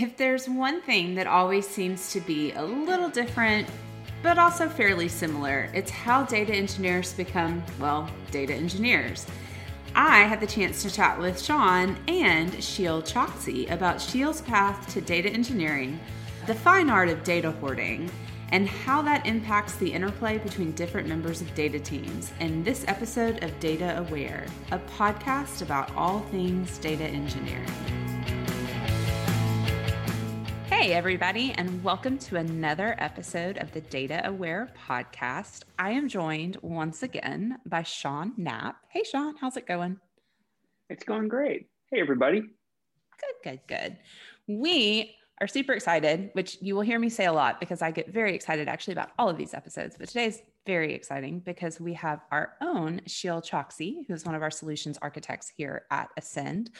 If there's one thing that always seems to be a little different, but also fairly similar, it's how data engineers become, well, data engineers. I had the chance to chat with Sean and Sheel Choksi about Sheel's path to data engineering, the fine art of data hoarding, and how that impacts the interplay between different members of data teams in this episode of Data Aware, a podcast about all things data engineering. Hey, everybody, and welcome to another episode of the Data Aware podcast. I am joined once again by Sean Knapp. Hey, Sean, how's it going? It's going great. Hey, everybody. Good, good, good. We are super excited, which you will hear me say a lot because I get very excited actually about all of these episodes. But today's very exciting because we have our own Sheel Choksi, who's one of our solutions architects here at Ascend,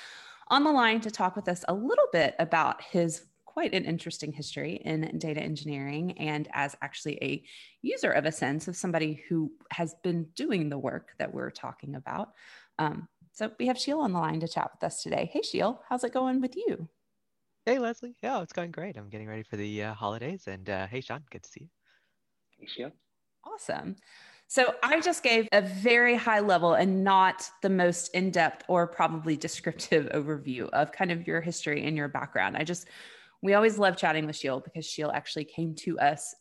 on the line to talk with us a little bit about his quite an interesting history in data engineering and as actually a user of Ascend of somebody who has been doing the work that we're talking about. Um, so we have Sheel on the line to chat with us today. Hey, Sheel, how's it going with you? Hey, Leslie. Yeah, it's going great. I'm getting ready for the uh, holidays. And uh, hey, Sean, good to see you. Hey, Sheel. Awesome. So I just gave a very high level and not the most in depth or probably descriptive overview of kind of your history and your background. I just we always love chatting with Sheel because Sheel actually came to us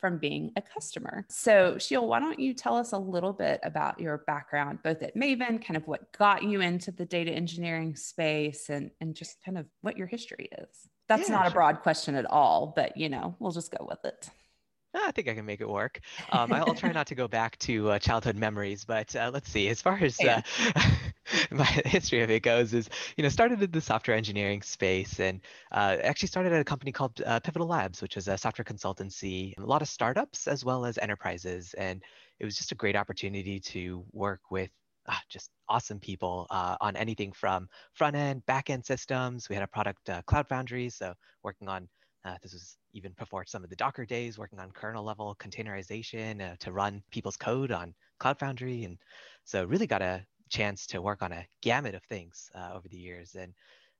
from being a customer. So, Sheel, why don't you tell us a little bit about your background, both at Maven, kind of what got you into the data engineering space, and, and just kind of what your history is? That's yeah, not sure. a broad question at all, but you know, we'll just go with it. I think I can make it work. Um, I'll try not to go back to uh, childhood memories, but uh, let's see. As far as uh, my history of it goes, is you know started in the software engineering space, and uh, actually started at a company called uh, Pivotal Labs, which is a software consultancy. A lot of startups as well as enterprises, and it was just a great opportunity to work with ah, just awesome people uh, on anything from front end, back end systems. We had a product, uh, Cloud Foundry, so working on uh, this was even before some of the Docker days, working on kernel level containerization uh, to run people's code on Cloud Foundry. And so really got a chance to work on a gamut of things uh, over the years. And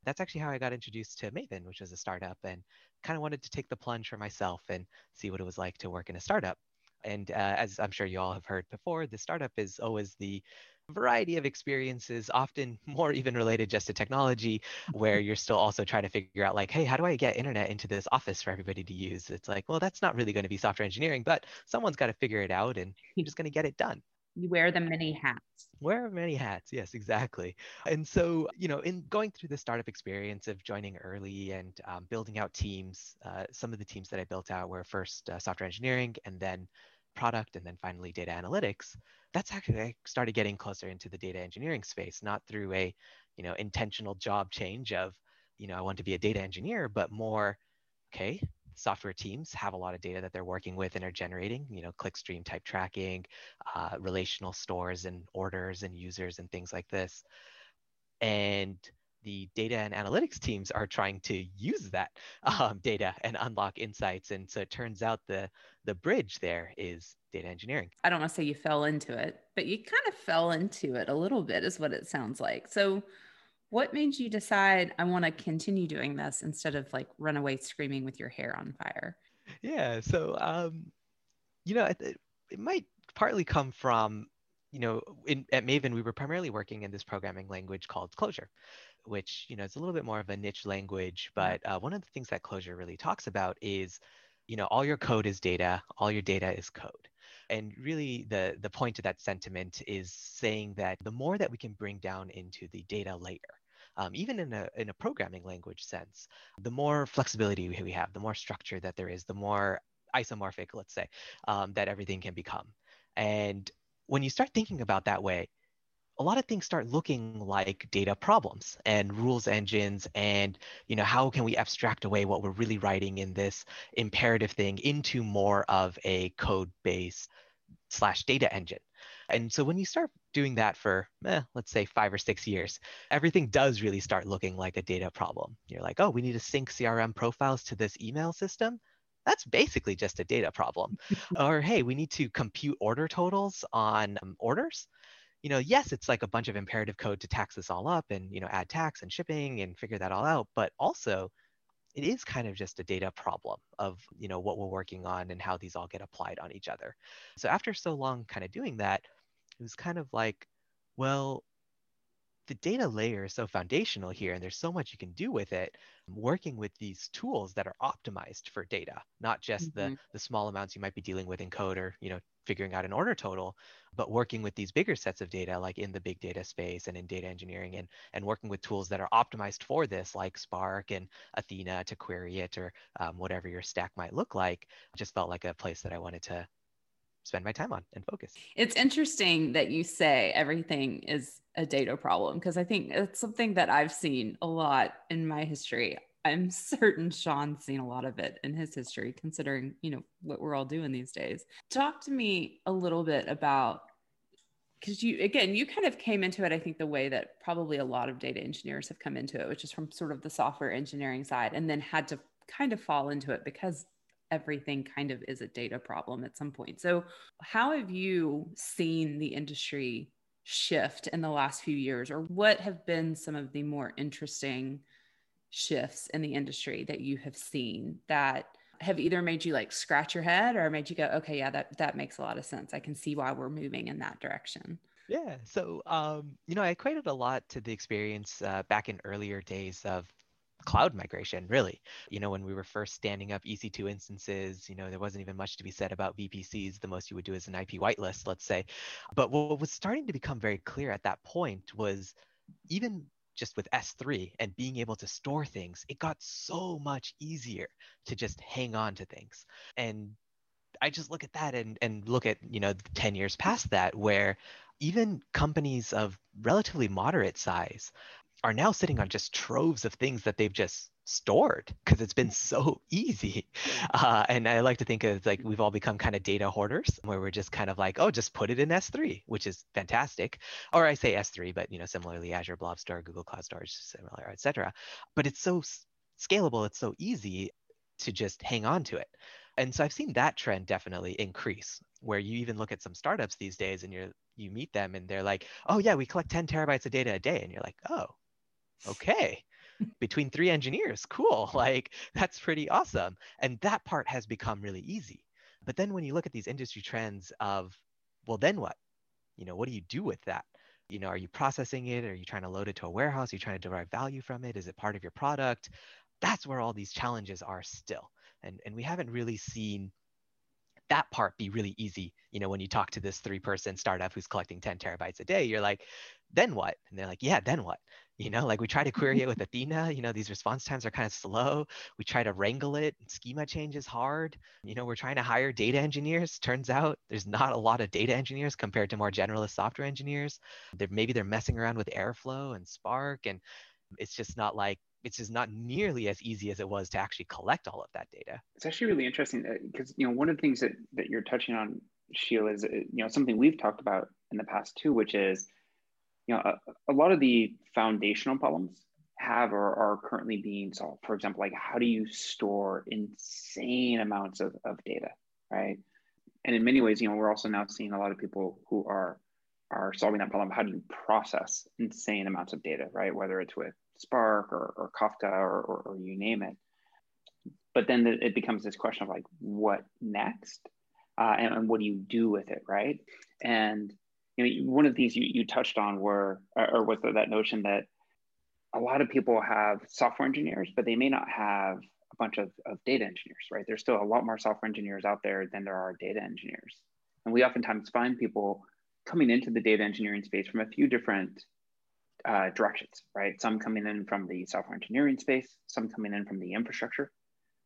that's actually how I got introduced to Maven, which was a startup, and kind of wanted to take the plunge for myself and see what it was like to work in a startup. And uh, as I'm sure you all have heard before, the startup is always the variety of experiences, often more even related just to technology, where you're still also trying to figure out like, hey, how do I get internet into this office for everybody to use? It's like, well, that's not really going to be software engineering, but someone's got to figure it out and you're just going to get it done. You wear the many hats. Wear many hats. Yes, exactly. And so, you know, in going through the startup experience of joining early and um, building out teams, uh, some of the teams that I built out were first uh, software engineering and then product and then finally data analytics that's actually I started getting closer into the data engineering space, not through a, you know, intentional job change of, you know, I want to be a data engineer, but more, okay, software teams have a lot of data that they're working with and are generating, you know, clickstream type tracking, uh, relational stores and orders and users and things like this. And the data and analytics teams are trying to use that um, data and unlock insights. And so it turns out the the bridge there is data engineering. I don't want to say you fell into it, but you kind of fell into it a little bit, is what it sounds like. So, what made you decide I want to continue doing this instead of like run away screaming with your hair on fire? Yeah. So, um, you know, it, it might partly come from you know, in, at Maven, we were primarily working in this programming language called Clojure which you know is a little bit more of a niche language. But uh, one of the things that Clojure really talks about is, you know, all your code is data, all your data is code. And really, the the point of that sentiment is saying that the more that we can bring down into the data layer, um, even in a, in a programming language sense, the more flexibility we have, the more structure that there is, the more isomorphic, let's say, um, that everything can become. And when you start thinking about that way, a lot of things start looking like data problems and rules engines and you know how can we abstract away what we're really writing in this imperative thing into more of a code base slash data engine and so when you start doing that for eh, let's say five or six years everything does really start looking like a data problem you're like oh we need to sync crm profiles to this email system that's basically just a data problem. or hey, we need to compute order totals on um, orders you know, yes, it's like a bunch of imperative code to tax this all up and, you know, add tax and shipping and figure that all out. But also, it is kind of just a data problem of you know what we're working on and how these all get applied on each other so after so long kind of doing that it was kind of like well the data layer is so foundational here and there's so much you can do with it working with these tools that are optimized for data not just mm-hmm. the the small amounts you might be dealing with in code or you know figuring out an order total but working with these bigger sets of data like in the big data space and in data engineering and and working with tools that are optimized for this like spark and athena to query it or um, whatever your stack might look like just felt like a place that i wanted to spend my time on and focus. It's interesting that you say everything is a data problem because I think it's something that I've seen a lot in my history. I'm certain Sean's seen a lot of it in his history, considering you know what we're all doing these days. Talk to me a little bit about because you again you kind of came into it i think the way that probably a lot of data engineers have come into it which is from sort of the software engineering side and then had to kind of fall into it because everything kind of is a data problem at some point. So, how have you seen the industry shift in the last few years, or what have been some of the more interesting shifts in the industry that you have seen that have either made you like scratch your head or made you go, okay, yeah, that that makes a lot of sense. I can see why we're moving in that direction. Yeah. So, um, you know, I equated a lot to the experience uh, back in earlier days of cloud migration really you know when we were first standing up ec2 instances you know there wasn't even much to be said about vpcs the most you would do is an ip whitelist let's say but what was starting to become very clear at that point was even just with S3 and being able to store things, it got so much easier to just hang on to things. And I just look at that and, and look at, you know, 10 years past that, where even companies of relatively moderate size are now sitting on just troves of things that they've just stored because it's been so easy. Uh, and I like to think of like we've all become kind of data hoarders where we're just kind of like, oh, just put it in S3, which is fantastic. Or I say S3, but you know, similarly Azure Blob Store, Google Cloud Storage, similar, etc. But it's so scalable, it's so easy to just hang on to it. And so I've seen that trend definitely increase where you even look at some startups these days and you're you meet them and they're like, oh yeah, we collect 10 terabytes of data a day. And you're like, oh, okay. Between three engineers. Cool. Like that's pretty awesome. And that part has become really easy. But then when you look at these industry trends of well then what? You know what do you do with that? You know are you processing it? Are you trying to load it to a warehouse? Are you trying to derive value from it? Is it part of your product? That's where all these challenges are still. And and we haven't really seen that part be really easy. You know when you talk to this three person startup who's collecting 10 terabytes a day you're like then what? And they're like yeah then what you know like we try to query it with athena you know these response times are kind of slow. We try to wrangle it schema change is hard. You know we're trying to hire data engineers. Turns out there's not a lot of data engineers compared to more generalist software engineers. They're, maybe they're messing around with airflow and spark and it's just not like it's just not nearly as easy as it was to actually collect all of that data. It's actually really interesting because uh, you know one of the things that, that you're touching on sheila is uh, you know something we've talked about in the past too which is you know, a, a lot of the foundational problems have or are currently being solved. For example, like how do you store insane amounts of, of data, right? And in many ways, you know, we're also now seeing a lot of people who are are solving that problem. How do you process insane amounts of data, right? Whether it's with Spark or, or Kafka or, or, or you name it. But then it becomes this question of like, what next? Uh, and, and, what do you do with it, right? And you know, one of the things you, you touched on were, or was that notion that a lot of people have software engineers, but they may not have a bunch of, of data engineers, right? There's still a lot more software engineers out there than there are data engineers. And we oftentimes find people coming into the data engineering space from a few different uh, directions, right? Some coming in from the software engineering space, some coming in from the infrastructure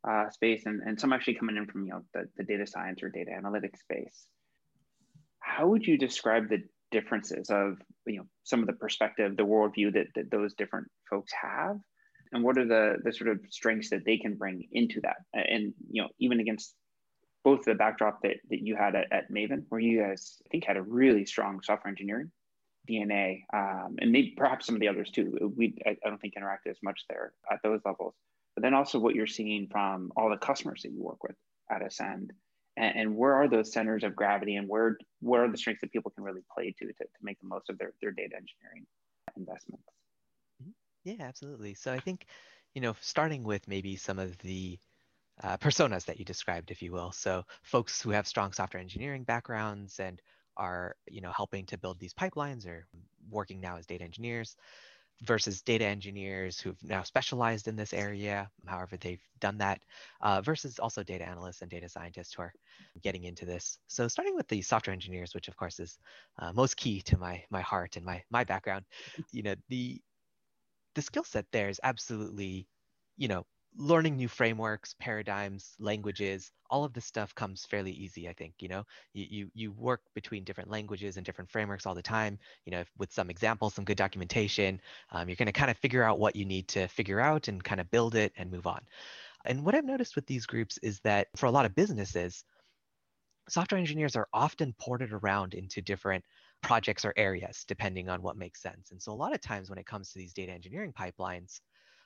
uh, space, and, and some actually coming in from you know the, the data science or data analytics space how would you describe the differences of you know some of the perspective the worldview that, that those different folks have? And what are the the sort of strengths that they can bring into that? And you know even against both the backdrop that, that you had at, at maven where you guys i think had a really strong software engineering dna um, and maybe perhaps some of the others too. We I, I don't think interacted as much there at those levels. But then also what you're seeing from all the customers that you work with at ascend and, and, where are those centers of gravity and where what are the strengths that people can really play to to, to make the most of their, their data engineering investments mm-hmm. yeah absolutely so i think you know, starting with maybe some of the uh, personas that you described, if you will. So folks who have strong software engineering backgrounds and are, you know, helping to build these pipelines or working now as data engineers versus data engineers who've now specialized in this area, however they've done that, uh, versus also data analysts and data scientists who are getting into this. So starting with the software engineers, which of course is uh, most key to my my heart and my my background, you know the the skill set there is absolutely, you know, learning new frameworks, paradigms, languages, all of this stuff comes fairly easy, I think, you know, you, you, you work between different languages and different frameworks all the time, you know, with some examples, some good documentation, um, you're going to kind of figure out what you need to figure out and kind of build it and move on. And what I've noticed with these groups is that for a lot of businesses, software engineers are often ported around into different projects or areas, depending on what makes sense. And so a lot of times when it comes to these data engineering pipelines,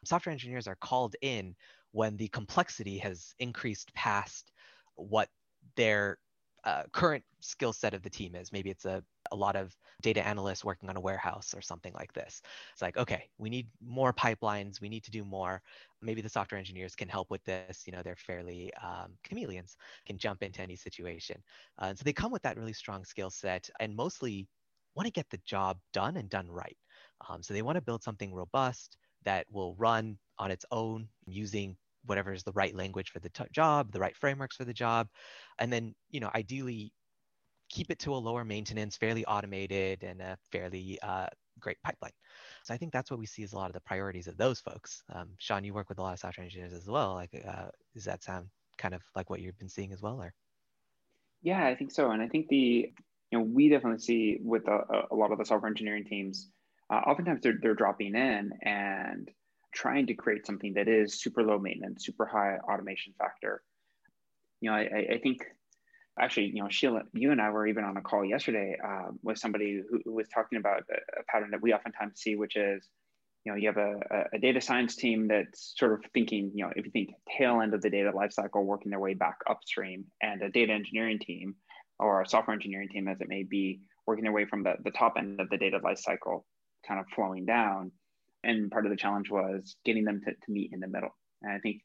software engineers are called in when the complexity has increased past what their uh, current skill set of the team is. Maybe it's a, a lot of data analysts working on a warehouse or something like this. It's like, okay, we need more pipelines. We need to do more. Maybe the software engineers can help with this. You know, they're fairly um, chameleons, can jump into any situation. Uh, and so they come with that really strong skill set and mostly want to get the job done and done right. Um, so they want to build something robust, that will run on its own using whatever is the right language for the t- job, the right frameworks for the job, and then you know ideally keep it to a lower maintenance, fairly automated, and a fairly uh, great pipeline. So I think that's what we see as a lot of the priorities of those folks. Um, Sean, you work with a lot of software engineers as well. Like, uh, does that sound kind of like what you've been seeing as well, or? Yeah, I think so, and I think the you know we definitely see with a, a lot of the software engineering teams uh, oftentimes they're, they're dropping in and trying to create something that is super low maintenance, super high automation factor. You know, I, I think actually, you know, Sheila, you and I were even on a call yesterday uh, with somebody who, who, was talking about a, a, pattern that we oftentimes see, which is, you know, you have a, a, data science team that's sort of thinking, you know, if you think tail end of the data lifecycle, working their way back upstream, and a data engineering team or a software engineering team, as it may be, working their way from the, the top end of the data lifecycle kind of flowing down. And part of the challenge was getting them to, to meet in the middle. And I think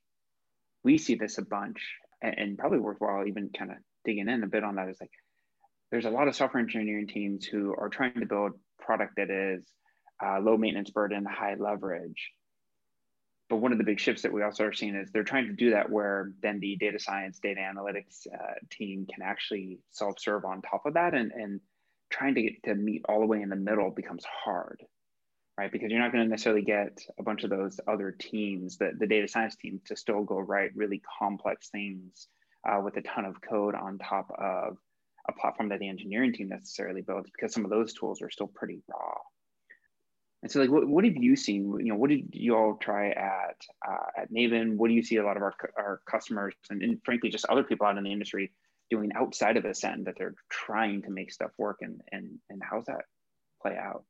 we see this a bunch and, and probably worthwhile even kind of digging in a bit on that is like there's a lot of software engineering teams who are trying to build product that is uh, low maintenance burden, high leverage. But one of the big shifts that we also are seeing is they're trying to do that where then the data science, data analytics uh, team can actually self serve on top of that and, and trying to get to meet all the way in the middle becomes hard right? Because you're not going to necessarily get a bunch of those other teams the, the data science team to still go write really complex things uh, with a ton of code on top of a platform that the engineering team necessarily builds because some of those tools are still pretty raw. And so like what, what have you seen? You know what did you all try at uh, at maven what do you see a lot of our, our customers and, and frankly just other people out in the industry doing outside of Ascend that they're trying to make stuff work and and and how's that play out?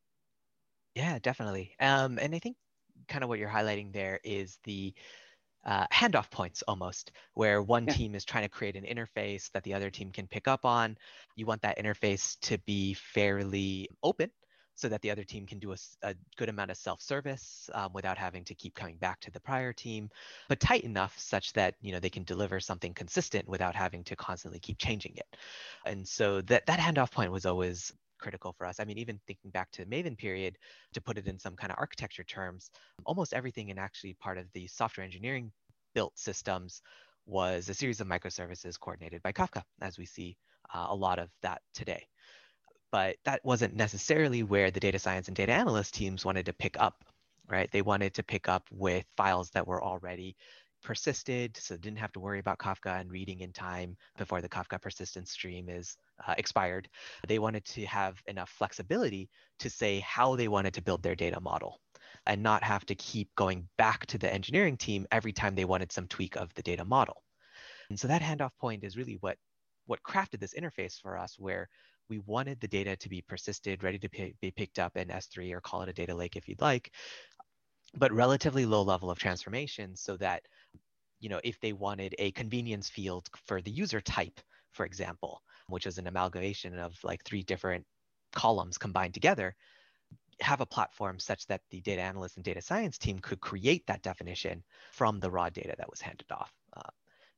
Yeah, definitely. Um, and I think kind of what you're highlighting there is the uh, handoff points almost, where one yeah. team is trying to create an interface that the other team can pick up on. You want that interface to be fairly open so that the other team can do a, a good amount of self-service um, without having to keep coming back to the prior team, but tight enough such that you know they can deliver something consistent without having to constantly keep changing it. And so that that handoff point was always critical for us. I mean, even thinking back to the Maven period, to put it in some kind of architecture terms, almost everything in actually part of the software engineering built systems was a series of microservices coordinated by Kafka, as we see uh, a lot of that today but that wasn't necessarily where the data science and data analyst teams wanted to pick up, right? They wanted to pick up with files that were already persisted, so didn't have to worry about Kafka and reading in time before the Kafka persistence stream is uh, expired. They wanted to have enough flexibility to say how they wanted to build their data model and not have to keep going back to the engineering team every time they wanted some tweak of the data model. And so that handoff point is really what what crafted this interface for us where we wanted the data to be persisted, ready to be picked up in S3 or call it a data lake if you'd like, but relatively low level of transformation so that, you know, if they wanted a convenience field for the user type, for example, which is an amalgamation of like three different columns combined together, have a platform such that the data analyst and data science team could create that definition from the raw data that was handed off.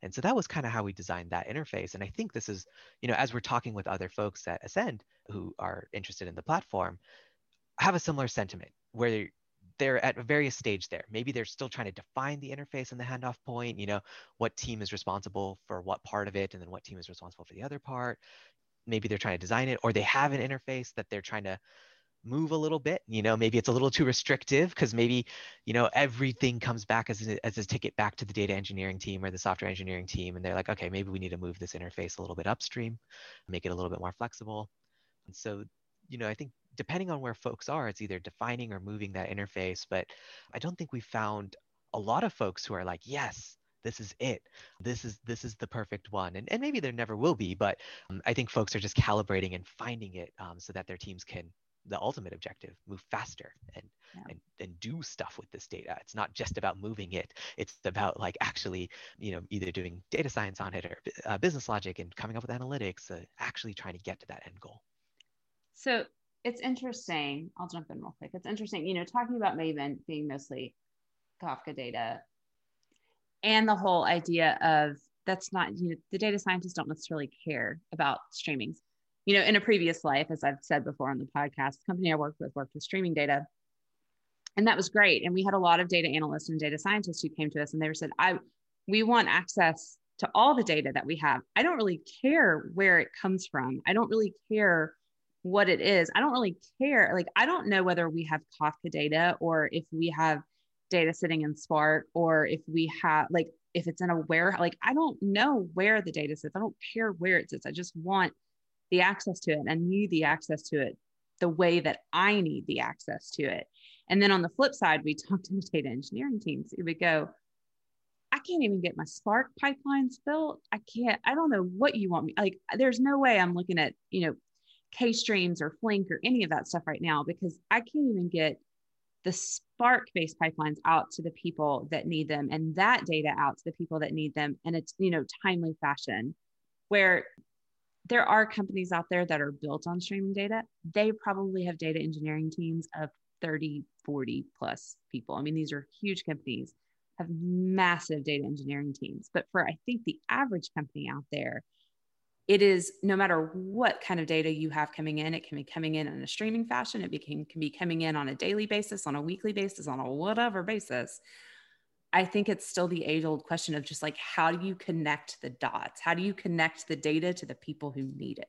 And so that was kind of how we designed that interface. And I think this is, you know, as we're talking with other folks at Ascend who are interested in the platform, have a similar sentiment where they're at a various stage there. Maybe they're still trying to define the interface and the handoff point, you know, what team is responsible for what part of it and then what team is responsible for the other part. Maybe they're trying to design it or they have an interface that they're trying to move a little bit you know maybe it's a little too restrictive because maybe you know everything comes back as a, as a ticket back to the data engineering team or the software engineering team and they're like okay maybe we need to move this interface a little bit upstream make it a little bit more flexible and so you know i think depending on where folks are, it's either defining or moving that interface. But I don't think we found a lot of folks who are like, yes, this is it. This is this is the perfect one. And, and maybe there never will be, but um, I think folks are just calibrating and finding it um, so that their teams can the ultimate objective move faster and, yeah. and and do stuff with this data it's not just about moving it it's about like actually you know either doing data science on it or uh, business logic and coming up with analytics uh, actually trying to get to that end goal so it's interesting. I'll jump in real quick. It's interesting, you know, talking about Maven being mostly Kafka data and the whole idea of that's not, you know, the data scientists don't necessarily care about streamings. You know, in a previous life, as I've said before on the podcast, the company I worked with worked with streaming data. And that was great. And we had a lot of data analysts and data scientists who came to us and they said, I we want access to all the data that we have. I don't really care where it comes from. I don't really care what it is. I don't really care. Like, I don't know whether we have Kafka data or if we have data sitting in Spark or if we have, like, if it's in a warehouse. Like, I don't know where the data sits. I don't care where it sits. I just want the access to it and need the access to it the way that I need the access to it. And then on the flip side, we talked to the data engineering teams. We go, I can't even get my Spark pipelines built. I can't, I don't know what you want me. Like, there's no way I'm looking at, you know, K streams or Flink or any of that stuff right now because I can't even get the Spark based pipelines out to the people that need them and that data out to the people that need them. in a, you know, timely fashion where there are companies out there that are built on streaming data. They probably have data engineering teams of 30, 40 plus people. I mean, these are huge companies, have massive data engineering teams. But for I think the average company out there, it is no matter what kind of data you have coming in, it can be coming in in a streaming fashion. It can, can be coming in on a daily basis, on a weekly basis, on a whatever basis. I think it's still the age old question of just like, how do you connect the dots? How do you connect the data to the people who need it?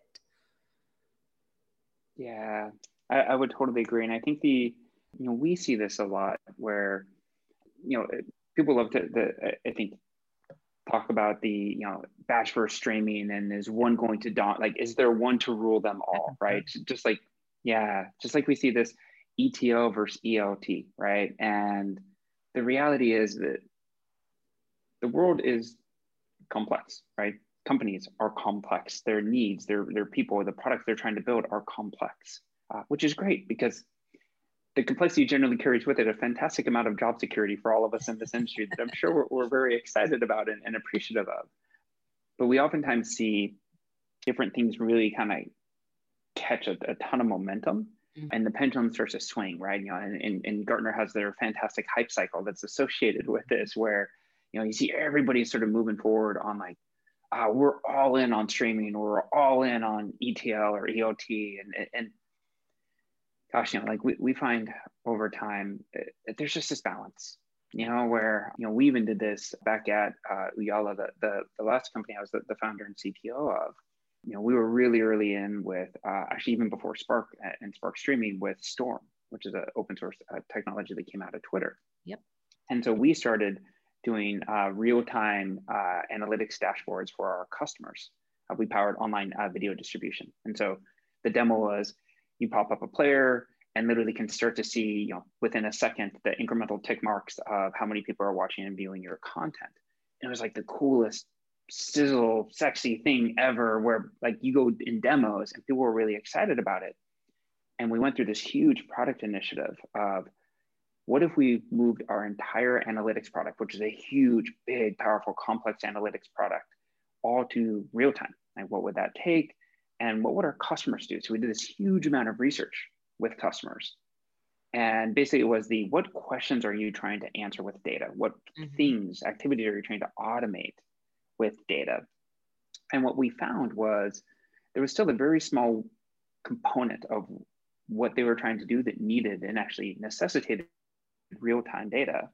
Yeah, I, I would totally agree. And I think the, you know, we see this a lot where, you know, people love to, the, I think talk about the you know batch versus streaming and is one going to dom like is there one to rule them all right just like yeah just like we see this ETL versus ELT right and the reality is that the world is complex right companies are complex their needs their their people the products they're trying to build are complex uh, which is great because the complexity generally carries with it a fantastic amount of job security for all of us in this industry that I'm sure we're, we're very excited about and, and, appreciative of. But we oftentimes see different things really kind of catch a, a, ton of momentum. And the pendulum starts to swing, right? You know, and, and, and Gartner has their fantastic hype cycle that's associated with this where, you know, you see everybody sort of moving forward on like, uh, we're all in on streaming, we're all in on ETL or ELT, And, and gosh, you know, like we, we find over time, uh, there's just this balance, you know, where, you know, we even did this back at uh, Ooyala, the, the, the last company I was the, the founder and CTO of. You know, we were really early in with, uh, actually even before Spark and Spark Streaming with Storm, which is an open source uh, technology that came out of Twitter. Yep. And so we started doing uh, real-time uh, analytics dashboards for our customers. Uh, we powered online uh, video distribution. And so the demo was you pop up a player and literally can start to see, you know, within a second, the incremental tick marks of how many people are watching and viewing your content. And it was like the coolest sizzle, sexy thing ever where like you go in demos and people were really excited about it. And we went through this huge product initiative of what if we moved our entire analytics product, which is a huge, big, powerful, complex analytics product, all to real time? Like, what would that take? and what would our customers do? So we did this huge amount of research with customers And basically, it was the what questions are you trying to answer with data? What mm-hmm. things, activities are you trying to automate with data? And what we found was there was still a very small component of what they were trying to do that needed and actually necessitated real time data,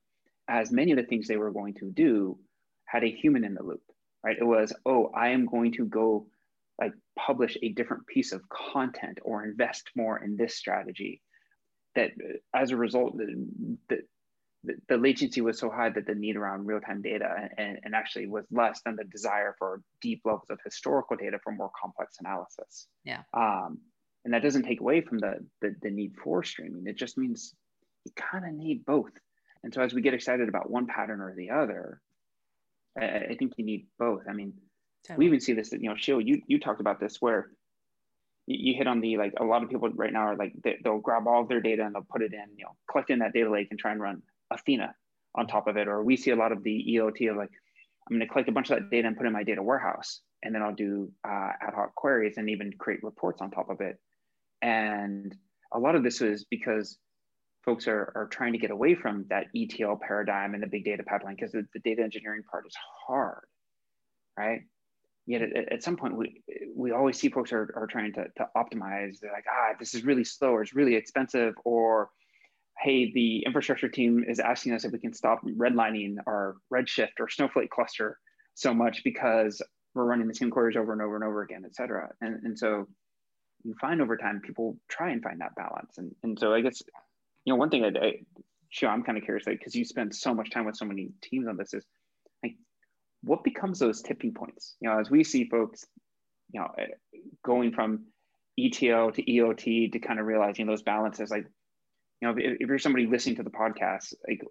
as many of the things they were going to do had a human in the loop, right? It was, oh, I am going to go like publish a different piece of content or invest more in this strategy that as a result the, the latency was so high that the need around real-time data and, and actually was less than the desire for deep levels of historical data for more complex analysis. Yeah. Um, and that doesn't take away from the, the, the need for streaming. It just means you kind of need both. And so as we get excited about one pattern or the other i, I think you need both. I mean totally. we even see this you know Sheila, you, you talked about this where you hit on the like a lot of people right now are like they, will grab all of their data and they'll put it in you know collect in that data lake and try and run athena on top of it or we see a lot of the elt of like i'm going to collect a bunch of that data and put in my data warehouse and then i'll do uh, ad hoc queries and even create reports on top of it. And a lot of this is because folks are, are trying to get away from that etl paradigm and the big data pipeline because the, the data engineering part is hard right? Yet at, at, some point we we always see folks are, are trying to, to optimize. They're like ah this is really slow or it's really expensive or hey the infrastructure team is asking us if we can stop redlining our redshift or snowflake cluster so much because we're running the same queries over and over and over again et cetera and, and so you find over time people try and find that balance and, and so i guess you know one thing i, I sure i'm kind of curious because you spend so much time with so many teams on this is like, what becomes those tipping points? You know, as we see folks, you know, eh, going from ETL to ELT to kind of realizing those balances, like, you know, if, if you're somebody listening to the podcast, like,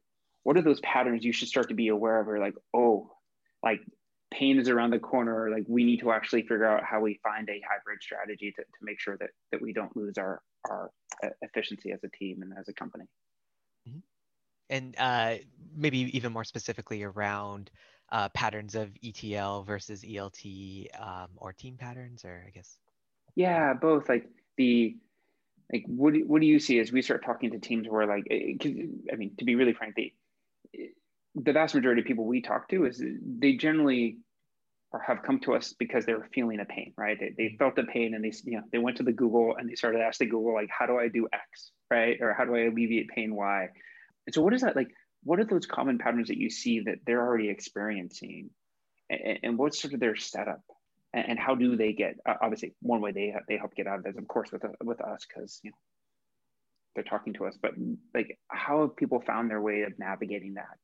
what are those patterns you should start to be aware of? Or like, oh, like pain is around the corner. Like we need to actually figure out how we find a hybrid strategy to, to make sure that, that we don't lose our, our efficiency as a team and as a company. Mm-hmm. And uh, maybe even more specifically around uh, patterns of ETL versus ELT um, or team patterns, or I guess? Yeah, both. Like the like, what do, what do you see as we start talking to teams where like, eh, eh I mean, to be really frank, the eh, the vast majority of people we talk to is they generally or have come to us because they were feeling a pain, right? They, they mm-hmm. felt the pain and they, you know, they went to the Google and they started asking Google, like, how do I do X, right? Or how do I alleviate pain Y? And so what is that like? what are those common patterns that you see that they're already experiencing and, and what's sort of their setup and, and, how do they get obviously one way they they help get out of this of course with, with us because you know they're talking to us but like how have people found their way of navigating that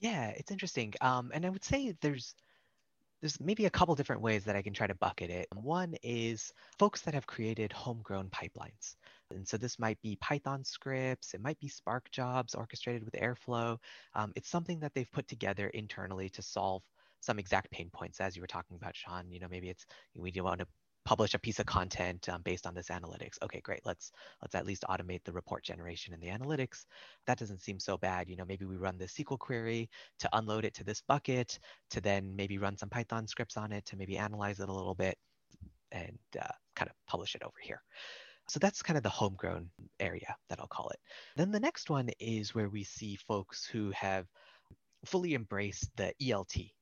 yeah it's interesting um, and i would say there's there's maybe a couple different ways that I can try to bucket it. One is folks that have created homegrown pipelines. And so this might be Python scripts, it might be Spark jobs orchestrated with Airflow. Um, it's something that they've put together internally to solve some exact pain points, as you were talking about, Sean. You know, maybe it's we do want to publish a piece of content um, based on this analytics. Okay, great. Let's let's at least automate the report generation and the analytics. That doesn't seem so bad. You know, maybe we run this SQL query to unload it to this bucket, to then maybe run some Python scripts on it to maybe analyze it a little bit, and uh, kind of publish it over here. So that's kind of the homegrown area that I'll call it. Then the next one is where we see folks who have fully embraced the ELT.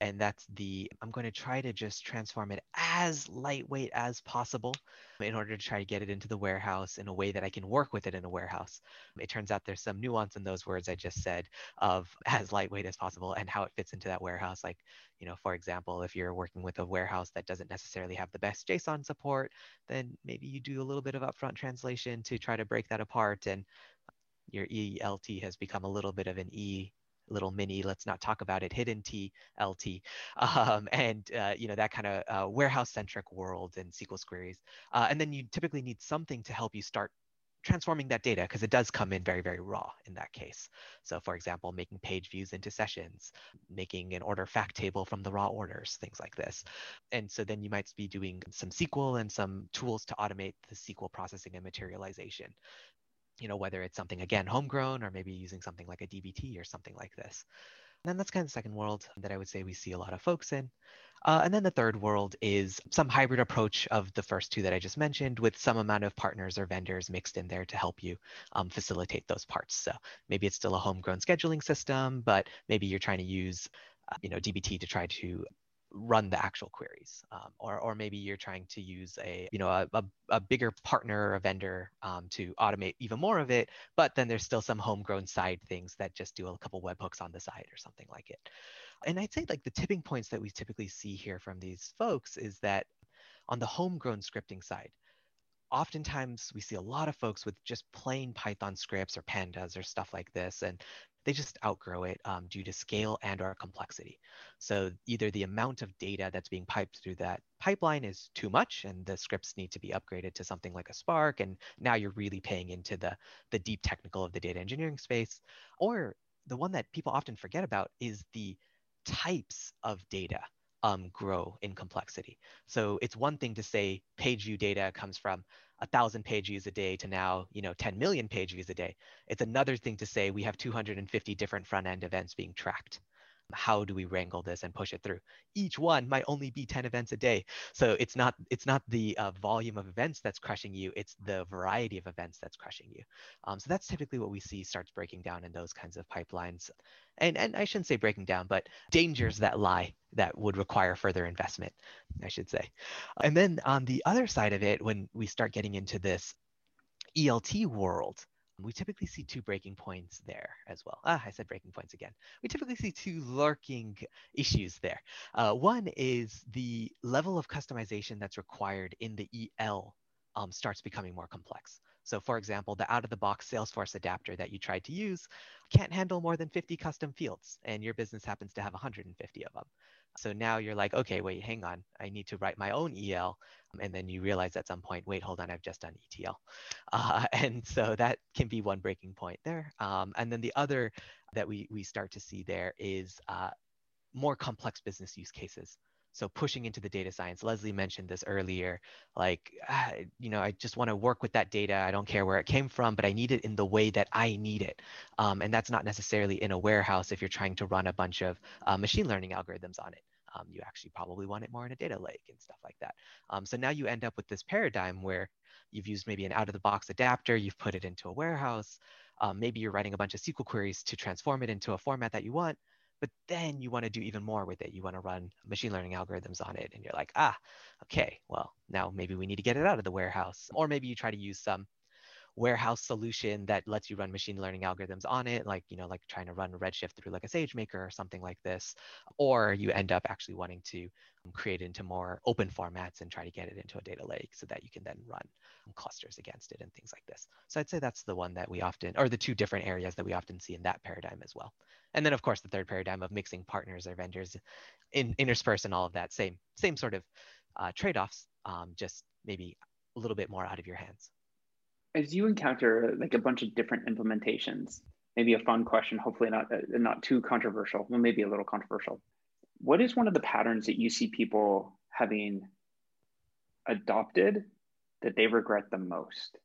And that's the, I'm going to try to just transform it as lightweight as possible in order to try to get it into the warehouse in a way that I can work with it in a warehouse. It turns out there's some nuance in those words I just said of as lightweight as possible and how it fits into that warehouse. Like, you know, for example, if you're working with a warehouse that doesn't necessarily have the best JSON support, then maybe you do a little bit of upfront translation to try to break that apart and your ELT has become a little bit of an E little mini let's not talk about it hidden tlt um, and uh, you know that kind of uh, warehouse centric world and sql queries uh, and then you typically need something to help you start transforming that data because it does come in very very raw in that case. So for example making page views into sessions making an order fact table from the raw orders things like this. And so then you might be doing some sql and some tools to automate the sql processing and materialization you know, whether it's something again homegrown or maybe using something like a DBT or something like this. And then that's kind of the second world that I would say we see a lot of folks in. Uh, and then the third world is some hybrid approach of the first two that I just mentioned with some amount of partners or vendors mixed in there to help you um, facilitate those parts. So maybe it's still a homegrown scheduling system, but maybe you're trying to use uh, you know, DBT to try to run the actual queries um, or, or maybe you're trying to use a you know a, a, a bigger partner or a vendor um, to automate even more of it but then there's still some homegrown side things that just do a couple webhooks on the side or something like it. And I'd say like the tipping points that we typically see here from these folks is that on the homegrown scripting side, oftentimes we see a lot of folks with just plain Python scripts or pandas or stuff like this, and they just outgrow it um, due to scale and or complexity. So either the amount of data that's being piped through that pipeline is too much and the scripts need to be upgraded to something like a Spark, and now you're really paying into the, the deep technical of the data engineering space. Or the one that people often forget about is the types of data um, grow in complexity. So it's one thing to say page view data comes from a thousand page views a day to now, you know, 10 million page views a day. It's another thing to say we have 250 different front end events being tracked how do we wrangle this and push it through? Each one might only be 10 events a day. So it's not it's not the uh, volume of events that's crushing you it's the variety of events that's crushing you. Um, so that's typically what we see starts breaking down in those kinds of pipelines. And and i shouldn't say breaking down but dangers that lie that would require further investment i should say. And then on the other side of it when we start getting into this elt world we typically see two breaking points there as well. Ah, I said breaking points again. We typically see two lurking issues there. Uh, one is the level of customization that's required in the EL um, starts becoming more complex. So for example, the out-of-the-box Salesforce adapter that you tried to use can't handle more than 50 custom fields, and your business happens to have 150 of them. So now you're like, okay, wait, hang on. I need to write my own EL. And then you realize at some point, wait, hold on, I've just done ETL. Uh, and so that can be one breaking point there. Um, and then the other that we, we start to see there is uh, more complex business use cases. So pushing into the data science, Leslie mentioned this earlier, like, uh, you know, I just want to work with that data. I don't care where it came from, but I need it in the way that I need it. Um, and that's not necessarily in a warehouse if you're trying to run a bunch of uh, machine learning algorithms on it. Um, you actually probably want it more in a data lake and stuff like that. Um, so now you end up with this paradigm where you've used maybe an out of the box adapter, you've put it into a warehouse. Um, maybe you're writing a bunch of SQL queries to transform it into a format that you want, but then you want to do even more with it. You want to run machine learning algorithms on it. And you're like, ah, okay, well, now maybe we need to get it out of the warehouse. Or maybe you try to use some warehouse solution that lets you run machine learning algorithms on it, like, you know, like trying to run Redshift through like a SageMaker or something like this. Or you end up actually wanting to create into more open formats and try to get it into a data lake so that you can then run clusters against it and things like this. So I'd say that's the one that we often, or the two different areas that we often see in that paradigm as well. And then of course the third paradigm of mixing partners or vendors in intersperse and all of that same same sort of uh, trade-offs, um, just maybe a little bit more out of your hands. As you encounter like a bunch of different implementations, maybe a fun question, hopefully not uh, not too controversial, well maybe a little controversial. What is one of the patterns that you see people having adopted that they regret the most?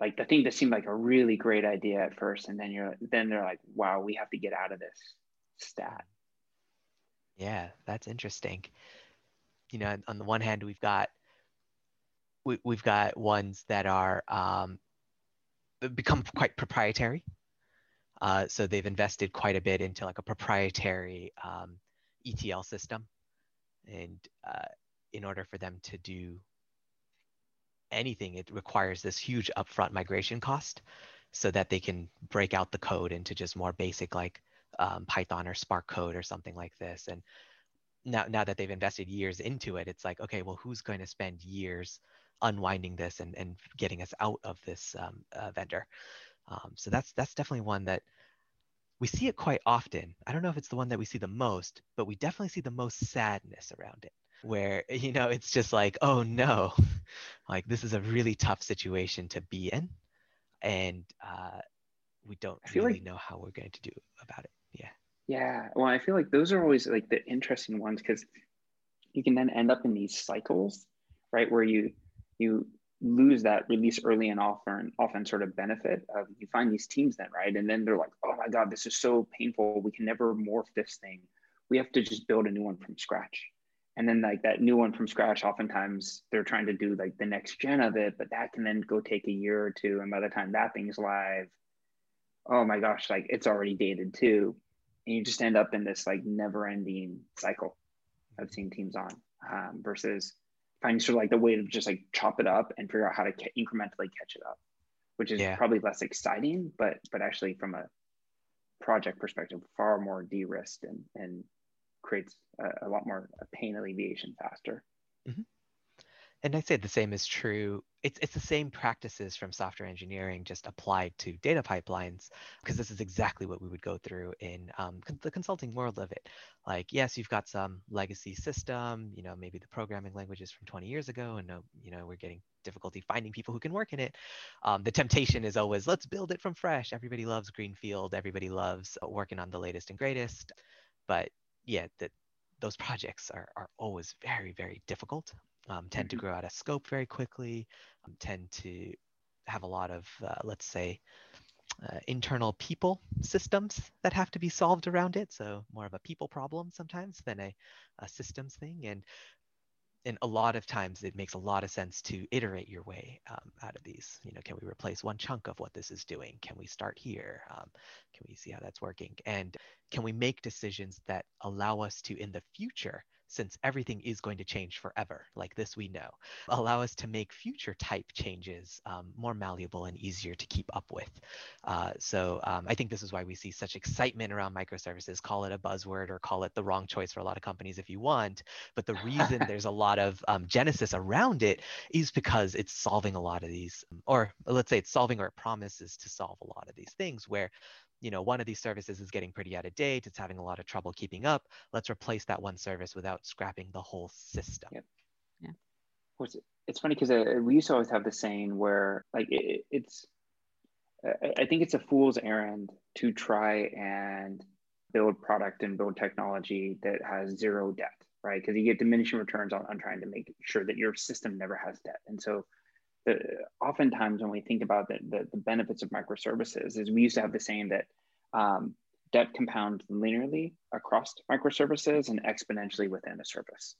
like the thing that seemed like a really great idea at first and then you're then they're like wow we have to get out of this stat yeah that's interesting you know on the one hand we've got we, we've got ones that are um, become quite proprietary uh, so they've invested quite a bit into like a proprietary um, etl system and uh, in order for them to do anything, it requires this huge upfront migration cost so that they can break out the code into just more basic like um, Python or Spark code or something like this. And now, now that they've invested years into it, it's like, okay, well, who's going to spend years unwinding this and, and getting us out of this um, uh, vendor? Um, so that's that's definitely one that we see it quite often. I don't know if it's the one that we see the most, but we definitely see the most sadness around it where you know it's just like oh no like this is a really tough situation to be in and uh, we don't really like, know how we're going to do about it yeah yeah well i feel like those are always like the interesting ones because you can then end up in these cycles right where you you lose that release early and often often sort of benefit of you find these teams then right and then they're like oh my god this is so painful. We can never morph this thing. We have to just build a new one from scratch. And then like that new one from scratch oftentimes they're trying to do like the next gen of it but that can then go take a year or two and by the time that thing's live oh my gosh like it's already dated too. And you just end up in this like never ending cycle i've seen teams on um, versus finding sort of like the way to just like chop it up and figure out how to ca- incrementally catch it up which is yeah. probably less exciting but but actually from a project perspective far more de-risked and and creates a, a lot more pain alleviation faster. Mm-hmm. And I'd say the same is true. It's, it's the same practices from software engineering just applied to data pipelines, because this is exactly what we would go through in um, the consulting world of it. Like, yes, you've got some legacy system, you know, maybe the programming languages from 20 years ago, and, you know, we're getting difficulty finding people who can work in it. Um, the temptation is always, let's build it from fresh. Everybody loves Greenfield. Everybody loves working on the latest and greatest. But yeah, that those projects are, are always very, very difficult, um, tend mm-hmm. to grow out of scope very quickly, um, tend to have a lot of, uh, let's say, uh, internal people systems that have to be solved around it. So more of a people problem sometimes than a, a systems thing. And and a lot of times it makes a lot of sense to iterate your way um, out of these. You know, can we replace one chunk of what this is doing? Can we start here? Um, can we see how that's working? And can we make decisions that allow us to, in the future, since everything is going to change forever, like this we know, allow us to make future type changes um, more malleable and easier to keep up with. Uh, so um, I think this is why we see such excitement around microservices. Call it a buzzword or call it the wrong choice for a lot of companies if you want. But the reason there's a lot of um, genesis around it is because it's solving a lot of these, or let's say it's solving or it promises to solve a lot of these things where you know, one of these services is getting pretty out of date. It's having a lot of trouble keeping up. Let's replace that one service without scrapping the whole system. Yeah. Yeah. It's funny because uh, we used to always have the saying where like it, it's, I think it's a fool's errand to try and build product and build technology that has zero debt, right? Because you get diminishing returns on, on trying to make sure that your system never has debt. And so the, oftentimes when we think about the, the, the, benefits of microservices is we used to have the saying that um, debt compounds linearly across microservices and exponentially within a service.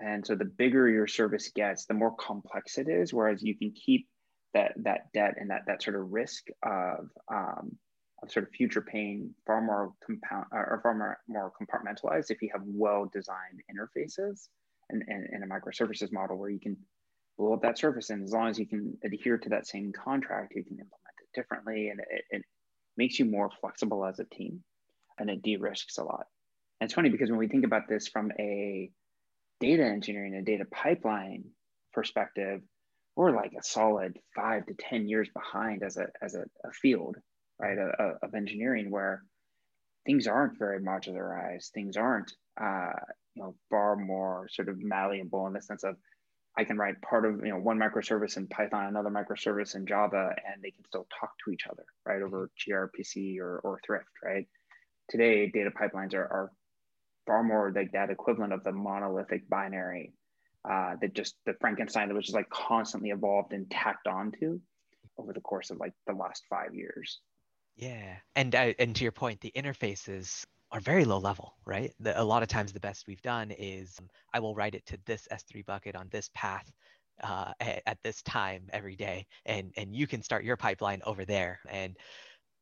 And so the bigger your service gets, the more complex it is, whereas you can keep that, that debt and that, that sort of risk of, um, of sort of future pain far more compound or far more, more compartmentalized if you have well-designed interfaces and, and, and a microservices model where you can blow up that service. And as long as you can adhere to that same contract, you can implement it differently. And it, it makes you more flexible as a team and it de risks a lot. And it's funny because when we think about this from a data engineering and data pipeline perspective, we're like a solid five to 10 years behind as a, as a, a field, right, a, a, of engineering where things aren't very modularized. Things aren't, uh, you know, far more sort of malleable in the sense of I can write part of you know one microservice in Python, another microservice in Java, and they can still talk to each other, right, over gRPC or, or Thrift, right? Today, data pipelines are, are far more like that equivalent of the monolithic binary uh, that just the Frankenstein that was just like constantly evolved and tacked onto over the course of like the last five years. Yeah, and uh, and to your point, the interfaces are very low level, right? The, a lot of times the best we've done is um, I will write it to this S3 bucket on this path uh, at, at, this time every day, and and you can start your pipeline over there. And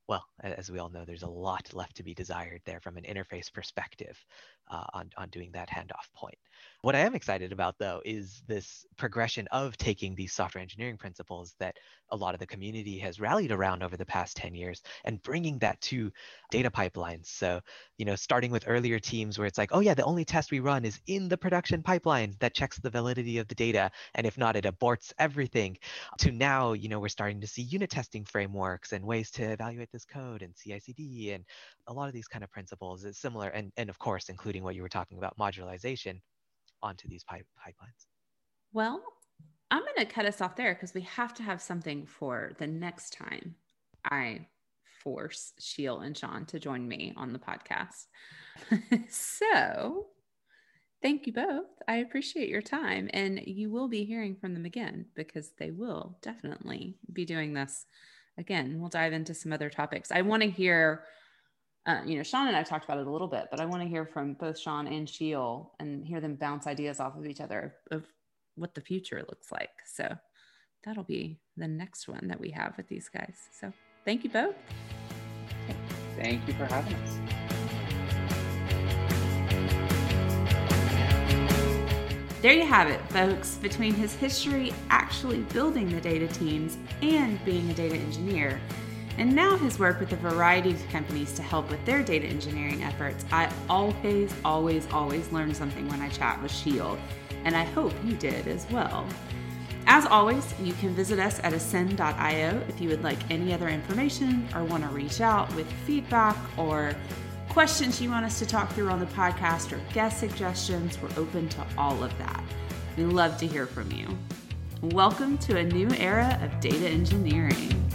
well, as we all know, there's a lot left to be desired there from an interface perspective uh, on on doing that handoff point. What I am excited about, though, is this progression of taking these software engineering principles that a lot of the community has rallied around over the past 10 years and bringing that to data pipelines. So, you know, starting with earlier teams where it's like, oh, yeah, the only test we run is in the production pipeline that checks the validity of the data. And if not, it aborts everything. To now, you know, we're starting to see unit testing frameworks and ways to evaluate this code and CI CD and a lot of these kind of principles is similar. And, and of course, including what you were talking about, modularization onto these pipe, pipelines. Well, I'm going to cut us off there because we have to have something for the next time I force Sheel and Sean to join me on the podcast. so Thank you both. I appreciate your time. And you will be hearing from them again because they will definitely be doing this again. We'll dive into some other topics. I want to hear, uh, you know, Sean and I talked about it a little bit, but I want to hear from both Sean and Sheel and hear them bounce ideas off of each other of what the future looks like. So that'll be the next one that we have with these guys. So thank you both. Thank you for having us. There you have it, folks. Between his history actually building the data teams and being a data engineer, and now his work with a variety of companies to help with their data engineering efforts, I always, always, always learn something when I chat with Sheel, and I hope you did as well. As always, you can visit us at ascend.io if you would like any other information or want to reach out with feedback or questions you want us to talk through on the podcast or guest suggestions, we're open to all of that. We love to hear from you. Welcome to a new era of data engineering.